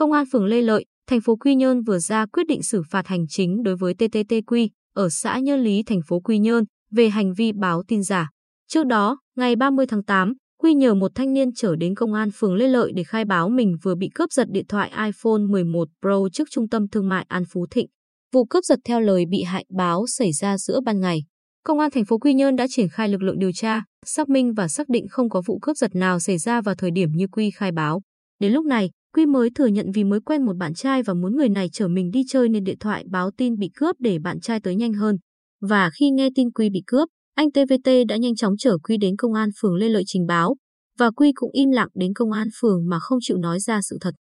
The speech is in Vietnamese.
Công an phường Lê Lợi, thành phố Quy Nhơn vừa ra quyết định xử phạt hành chính đối với TTTQ ở xã Nhơn Lý, thành phố Quy Nhơn về hành vi báo tin giả. Trước đó, ngày 30 tháng 8, Quy nhờ một thanh niên trở đến công an phường Lê Lợi để khai báo mình vừa bị cướp giật điện thoại iPhone 11 Pro trước trung tâm thương mại An Phú Thịnh. Vụ cướp giật theo lời bị hại báo xảy ra giữa ban ngày. Công an thành phố Quy Nhơn đã triển khai lực lượng điều tra, xác minh và xác định không có vụ cướp giật nào xảy ra vào thời điểm như Quy khai báo. Đến lúc này, Quy mới thừa nhận vì mới quen một bạn trai và muốn người này chở mình đi chơi nên điện thoại báo tin bị cướp để bạn trai tới nhanh hơn. Và khi nghe tin Quy bị cướp, anh TVT đã nhanh chóng chở Quy đến công an phường Lê Lợi trình báo, và Quy cũng im lặng đến công an phường mà không chịu nói ra sự thật.